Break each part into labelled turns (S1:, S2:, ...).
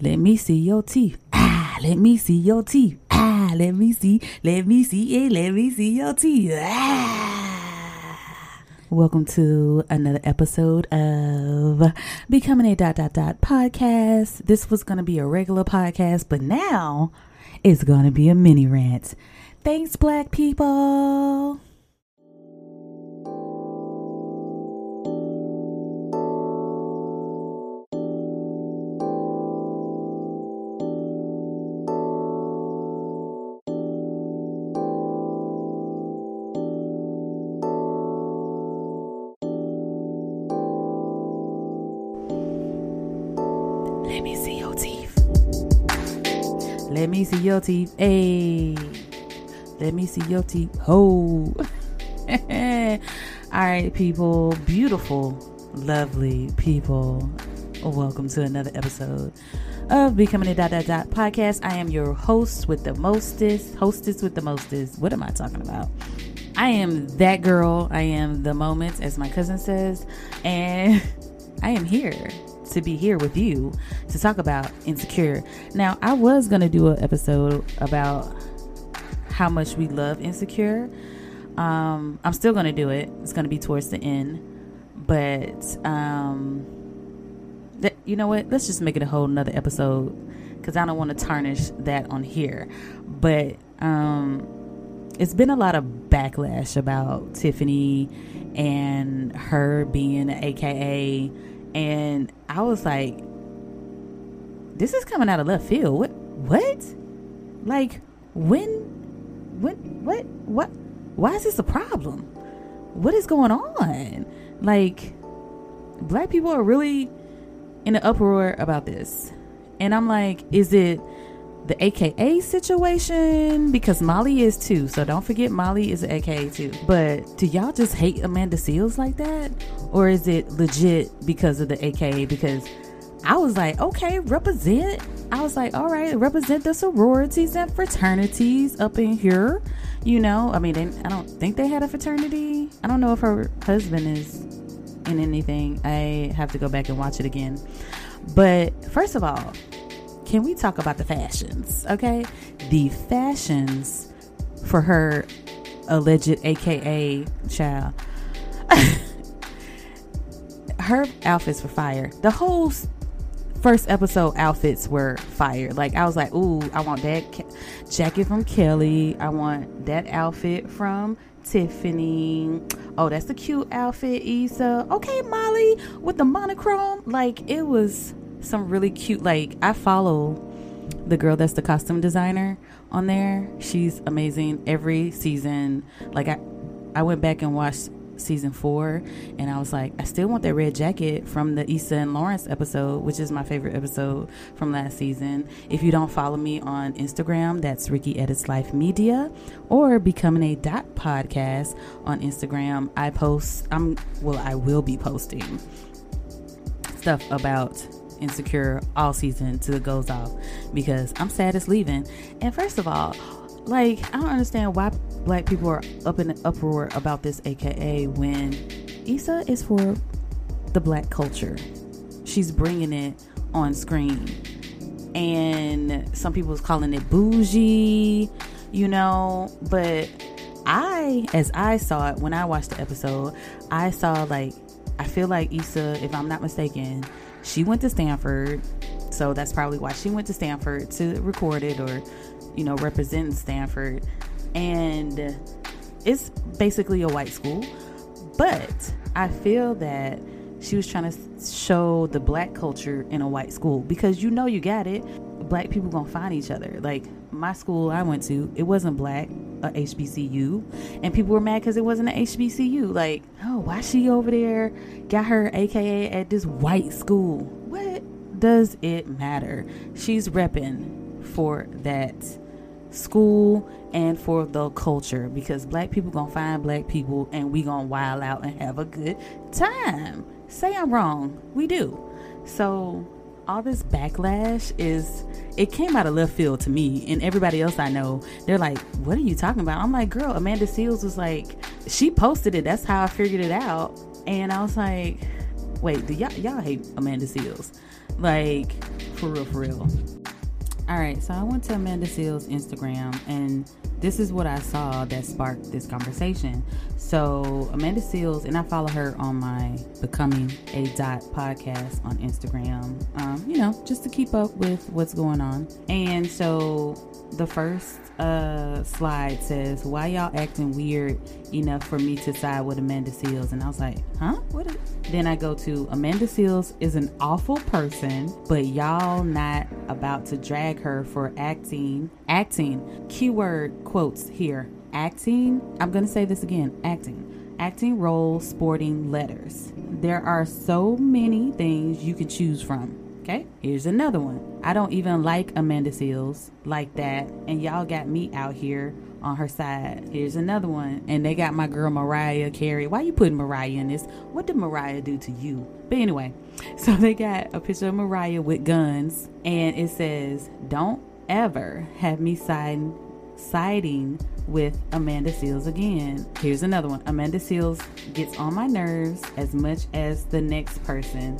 S1: Let me see your teeth. Ah, let me see your teeth. Ah, let me see. Let me see it. Let me see your teeth. Ah. Welcome to another episode of Becoming a dot dot dot podcast. This was gonna be a regular podcast, but now it's gonna be a mini rant. Thanks, black people. Let me see your teeth. Hey. Let me see your teeth. Oh. All right, people. Beautiful, lovely people. Welcome to another episode of Becoming a Dot Dot Dot podcast. I am your host with the mostest, hostess with the mostest. What am I talking about? I am that girl. I am the moment, as my cousin says. And I am here to be here with you to talk about insecure. Now, I was going to do an episode about how much we love insecure. Um, I'm still going to do it. It's going to be towards the end. But, um, th- you know what? Let's just make it a whole nother episode because I don't want to tarnish that on here. But, um, it's been a lot of backlash about Tiffany and her being an AKA and I was like, this is coming out of left field. What? What? Like, when? When? What? What? Why is this a problem? What is going on? Like, black people are really in an uproar about this. And I'm like, is it the AKA situation? Because Molly is too. So don't forget Molly is an AKA too. But do y'all just hate Amanda Seales like that? Or is it legit because of the AKA? Because I was like, okay, represent. I was like, all right, represent the sororities and fraternities up in here. You know, I mean, they, I don't think they had a fraternity. I don't know if her husband is in anything. I have to go back and watch it again. But first of all, can we talk about the fashions? Okay, the fashions for her alleged AKA child. her outfits were fire. The whole first episode outfits were fire. Like I was like, ooh, I want that ca- jacket from Kelly. I want that outfit from Tiffany. Oh, that's a cute outfit, Issa. Okay, Molly with the monochrome. Like it was some really cute. Like I follow the girl that's the costume designer on there. She's amazing every season. Like I, I went back and watched season four, and I was like, I still want that red jacket from the Issa and Lawrence episode, which is my favorite episode from last season. If you don't follow me on Instagram, that's Ricky Edits Life Media or Becoming a Dot Podcast on Instagram. I post. I'm well. I will be posting stuff about insecure all season till it goes off because I'm sad it's leaving. And first of all, like I don't understand why black people are up in an uproar about this AKA when Issa is for the black culture. She's bringing it on screen. And some people's calling it bougie, you know, but I as I saw it when I watched the episode, I saw like I feel like Issa, if I'm not mistaken, she went to Stanford, so that's probably why she went to Stanford to record it or, you know, represent Stanford. And it's basically a white school, but I feel that she was trying to show the black culture in a white school because you know you got it. Black people gonna find each other. Like my school I went to, it wasn't black, a HBCU, and people were mad because it wasn't an HBCU. Like, oh, why she over there got her AKA at this white school? What does it matter? She's repping for that school and for the culture because black people gonna find black people and we gonna wild out and have a good time. Say I'm wrong, we do. So all this backlash is it came out of left field to me and everybody else I know. They're like, "What are you talking about?" I'm like, "Girl, Amanda Seales was like, she posted it. That's how I figured it out." And I was like, wait, do y'all y'all hate Amanda Seales? Like for real, for real. All right, so I went to Amanda Seales' Instagram and this is what I saw that sparked this conversation. So Amanda Seales, and I follow her on my Becoming a Dot podcast on Instagram. Um, you know, just to keep up with what's going on. And so the first uh, slide says, "Why y'all acting weird enough for me to side with Amanda Seales. And I was like, "Huh? What?" Is-? Then I go to Amanda Seales is an awful person, but y'all not about to drag her for acting. Acting. Keyword quotes here. Acting. I'm gonna say this again. Acting. Acting roles, sporting letters. There are so many things you can choose from. Okay, here's another one. I don't even like Amanda Seales like that, and y'all got me out here on her side. Here's another one, and they got my girl Mariah Carey. Why you putting Mariah in this? What did Mariah do to you? But anyway, so they got a picture of Mariah with guns, and it says, "Don't ever have me siding siding with Amanda Seales again. Here's another one. Amanda Seales gets on my nerves as much as the next person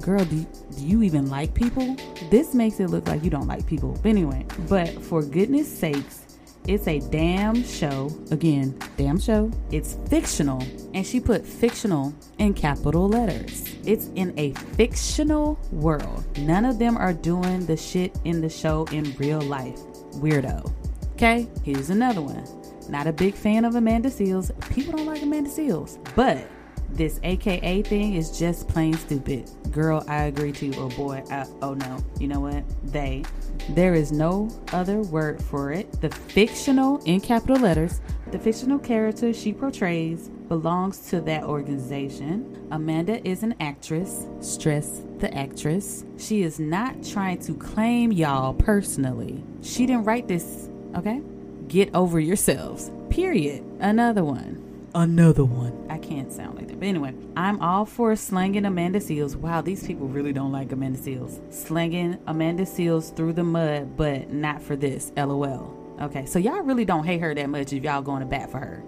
S1: girl, do, do you even like people? This makes it look like you don't like people. But anyway, but for goodness sakes, it's a damn show. Again, damn show. It's fictional. And she put fictional in capital letters. It's in a fictional world. None of them are doing the shit in the show in real life. Weirdo. Okay, here's another one. Not a big fan of Amanda Seales. People don't like Amanda Seales. But this AKA thing is just plain stupid. Girl, I agree to. you. Or boy, I, oh no. You know what? They. There is no other word for it. The fictional, in capital letters, the fictional character she portrays belongs to that organization. Amanda is an actress. Stress the actress. She is not trying to claim y'all personally. She didn't write this, okay? Get over yourselves. Period. Another one another one. Can't sound like that. But anyway, I'm all for slanging Amanda Seales. Wow, these people really don't like Amanda Seales. Slanging Amanda Seales through the mud, but not for this. LOL. Okay, so y'all really don't hate her that much if y'all going to bat for her.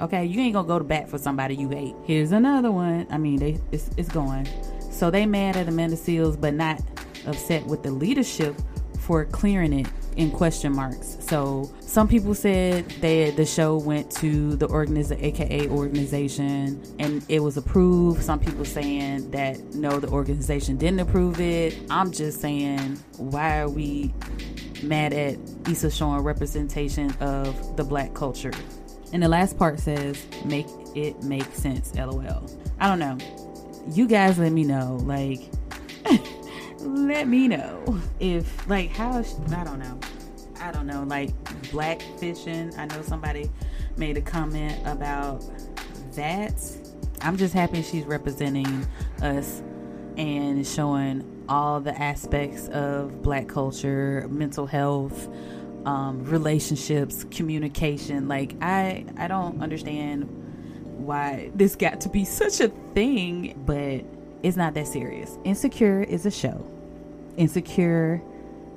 S1: Okay, you ain't gonna go to bat for somebody you hate. Here's another one. I mean, they it's, it's going. So they mad at Amanda Seales, but not upset with the leadership for clearing it in question marks. So some people said that the show went to the organization, aka organization, and it was approved. Some people saying that no, the organization didn't approve it. I'm just saying, why are we mad at Issa showing representation of the black culture? And the last part says, make it make sense, lol. I don't know. You guys let me know. Like, let me know if like how I don't know. I don't know, like black fishing. I know somebody made a comment about that. I'm just happy she's representing us and showing all the aspects of black culture, mental health, um, relationships, communication. Like I, I don't understand why this got to be such a thing, but it's not that serious. Insecure is a show. Insecure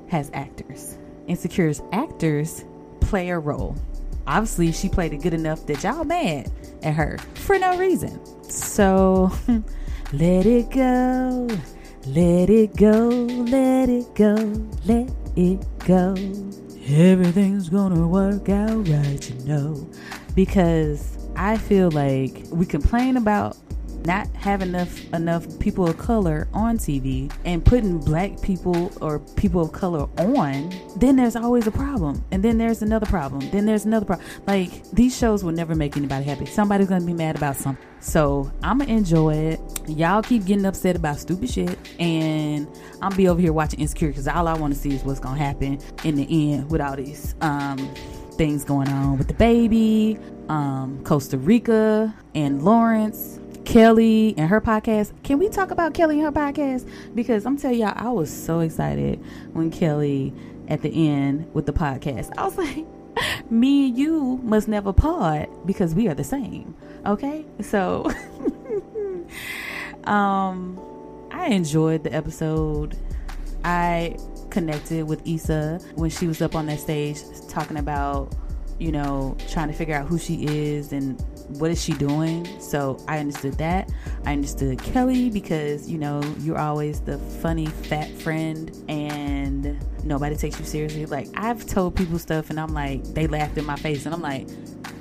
S1: has actors. Insecure's actors play a role. Obviously, she played it good enough that y'all mad at her for no reason. So let it go, let it go, let it go, let it go. Everything's gonna work out right, you know. Because I feel like we complain about not having enough enough people of color on TV and putting black people or people of color on, then there's always a problem. And then there's another problem. Then there's another problem. Like these shows will never make anybody happy. Somebody's gonna be mad about something. So I'ma enjoy it. Y'all keep getting upset about stupid shit, and I'm be over here watching Insecure because all I want to see is what's gonna happen in the end with all these um, things going on with the baby, um, Costa Rica, and Lawrence Kelly and her podcast. Can we talk about Kelly and her podcast? Because I'm telling y'all, I was so excited when Kelly at the end with the podcast. I was like, me and you must never part because we are the same. Okay? So um I enjoyed the episode. I connected with Issa when she was up on that stage talking about, you know, trying to figure out who she is and what is she doing? So I understood that. I understood Kelly because, you know, you're always the funny fat friend and nobody takes you seriously. Like, I've told people stuff and I'm like, they laughed in my face and I'm like,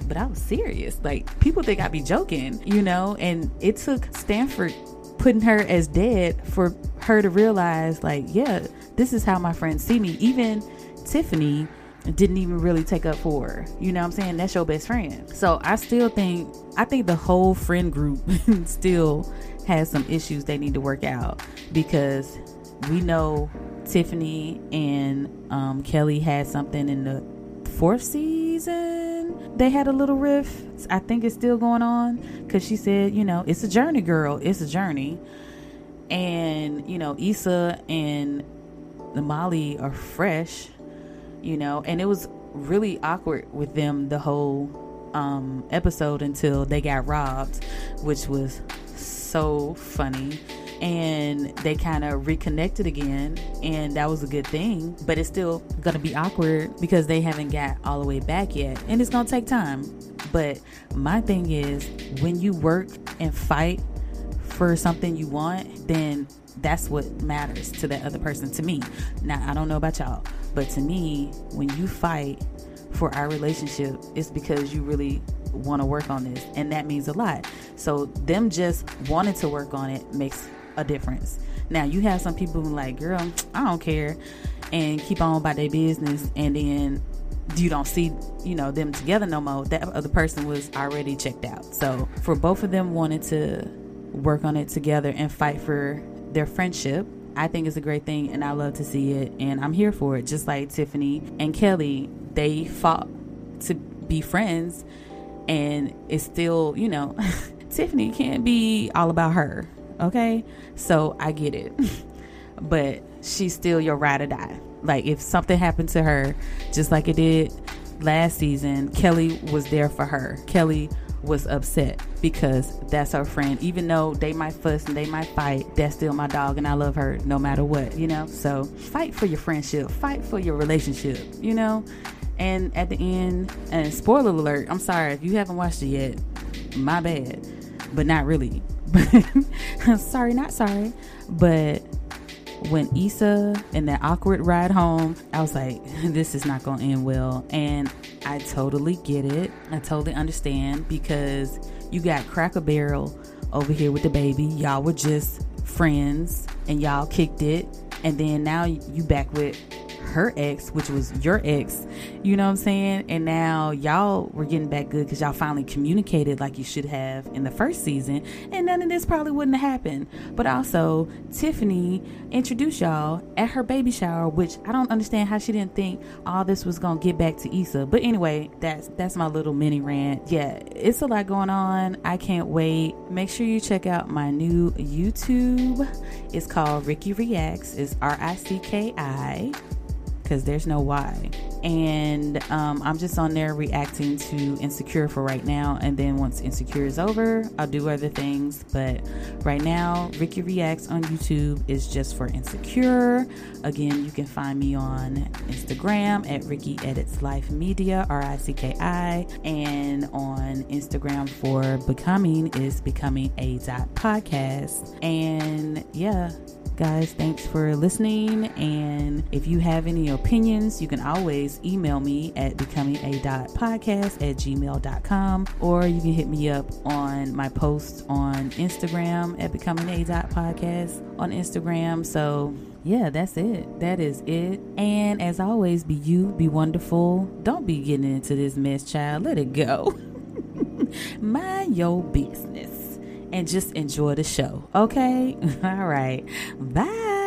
S1: but I was serious. Like, people think I'd be joking, you know? And it took Stanford putting her as dead for her to realize, like, yeah, this is how my friends see me. Even Tiffany didn't even really take up for her. You know what I'm saying? That's your best friend. So I still think I think the whole friend group still has some issues they need to work out because we know Tiffany and um, Kelly had something in the fourth season. They had a little riff. I think it's still going on because she said, you know, it's a journey, girl. It's a journey. And, you know, Issa and the Molly are fresh you know, and it was really awkward with them the whole um, episode until they got robbed, which was so funny. And they kind of reconnected again, and that was a good thing. But it's still gonna be awkward because they haven't got all the way back yet, and it's gonna take time. But my thing is, when you work and fight for something you want, then that's what matters to that other person to me. Now, I don't know about y'all, but to me, when you fight for our relationship, it's because you really want to work on this, and that means a lot. So, them just wanting to work on it makes a difference. Now, you have some people who like, girl, I don't care, and keep on about their business, and then you don't see you know them together no more that other person was already checked out so for both of them wanted to work on it together and fight for their friendship. I think it's a great thing and I love to see it and I'm here for it. Just like Tiffany and Kelly, they fought to be friends and it's still, you know, Tiffany can't be all about her. Okay? So I get it. but she's still your ride or die. Like if something happened to her, just like it did last season, Kelly was there for her. Kelly was upset because that's her friend. Even though they might fuss and they might fight, that's still my dog and I love her no matter what, you know? So fight for your friendship, fight for your relationship, you know? And at the end, and spoiler alert, I'm sorry if you haven't watched it yet, my bad, but not really. sorry, not sorry. But when Issa and that awkward ride home, I was like, this is not going to end well. And I totally get it. I totally understand because you got Cracker Barrel over here with the baby. Y'all were just friends and y'all kicked it. And then now you back with her ex, which was your ex, you know what I'm saying? And now y'all were getting back good because y'all finally communicated like you should have in the first season, and none of this probably wouldn't have happened. But also, Tiffany introduced y'all at her baby shower, which I don't understand how she didn't think all this was gonna get back to Issa. But anyway, that's that's my little mini rant. Yeah, it's a lot going on. I can't wait. Make sure you check out my new YouTube. It's called Ricky Reacts. It's R I C K I because there's no why. And um, I'm just on there reacting to Insecure for right now. And then once Insecure is over, I'll do other things. But right now, Ricky Reacts on YouTube is just for Insecure. Again, you can find me on Instagram at Ricky Edits Life Media, R I C K I. And on Instagram for Becoming is Becoming a Dot Podcast. And yeah, Guys, thanks for listening. And if you have any opinions, you can always email me at becominga.podcast at gmail.com or you can hit me up on my post on Instagram at becominga.podcast on Instagram. So, yeah, that's it. That is it. And as always, be you, be wonderful. Don't be getting into this mess, child. Let it go. Mind your business and just enjoy the show. Okay? All right. Bye.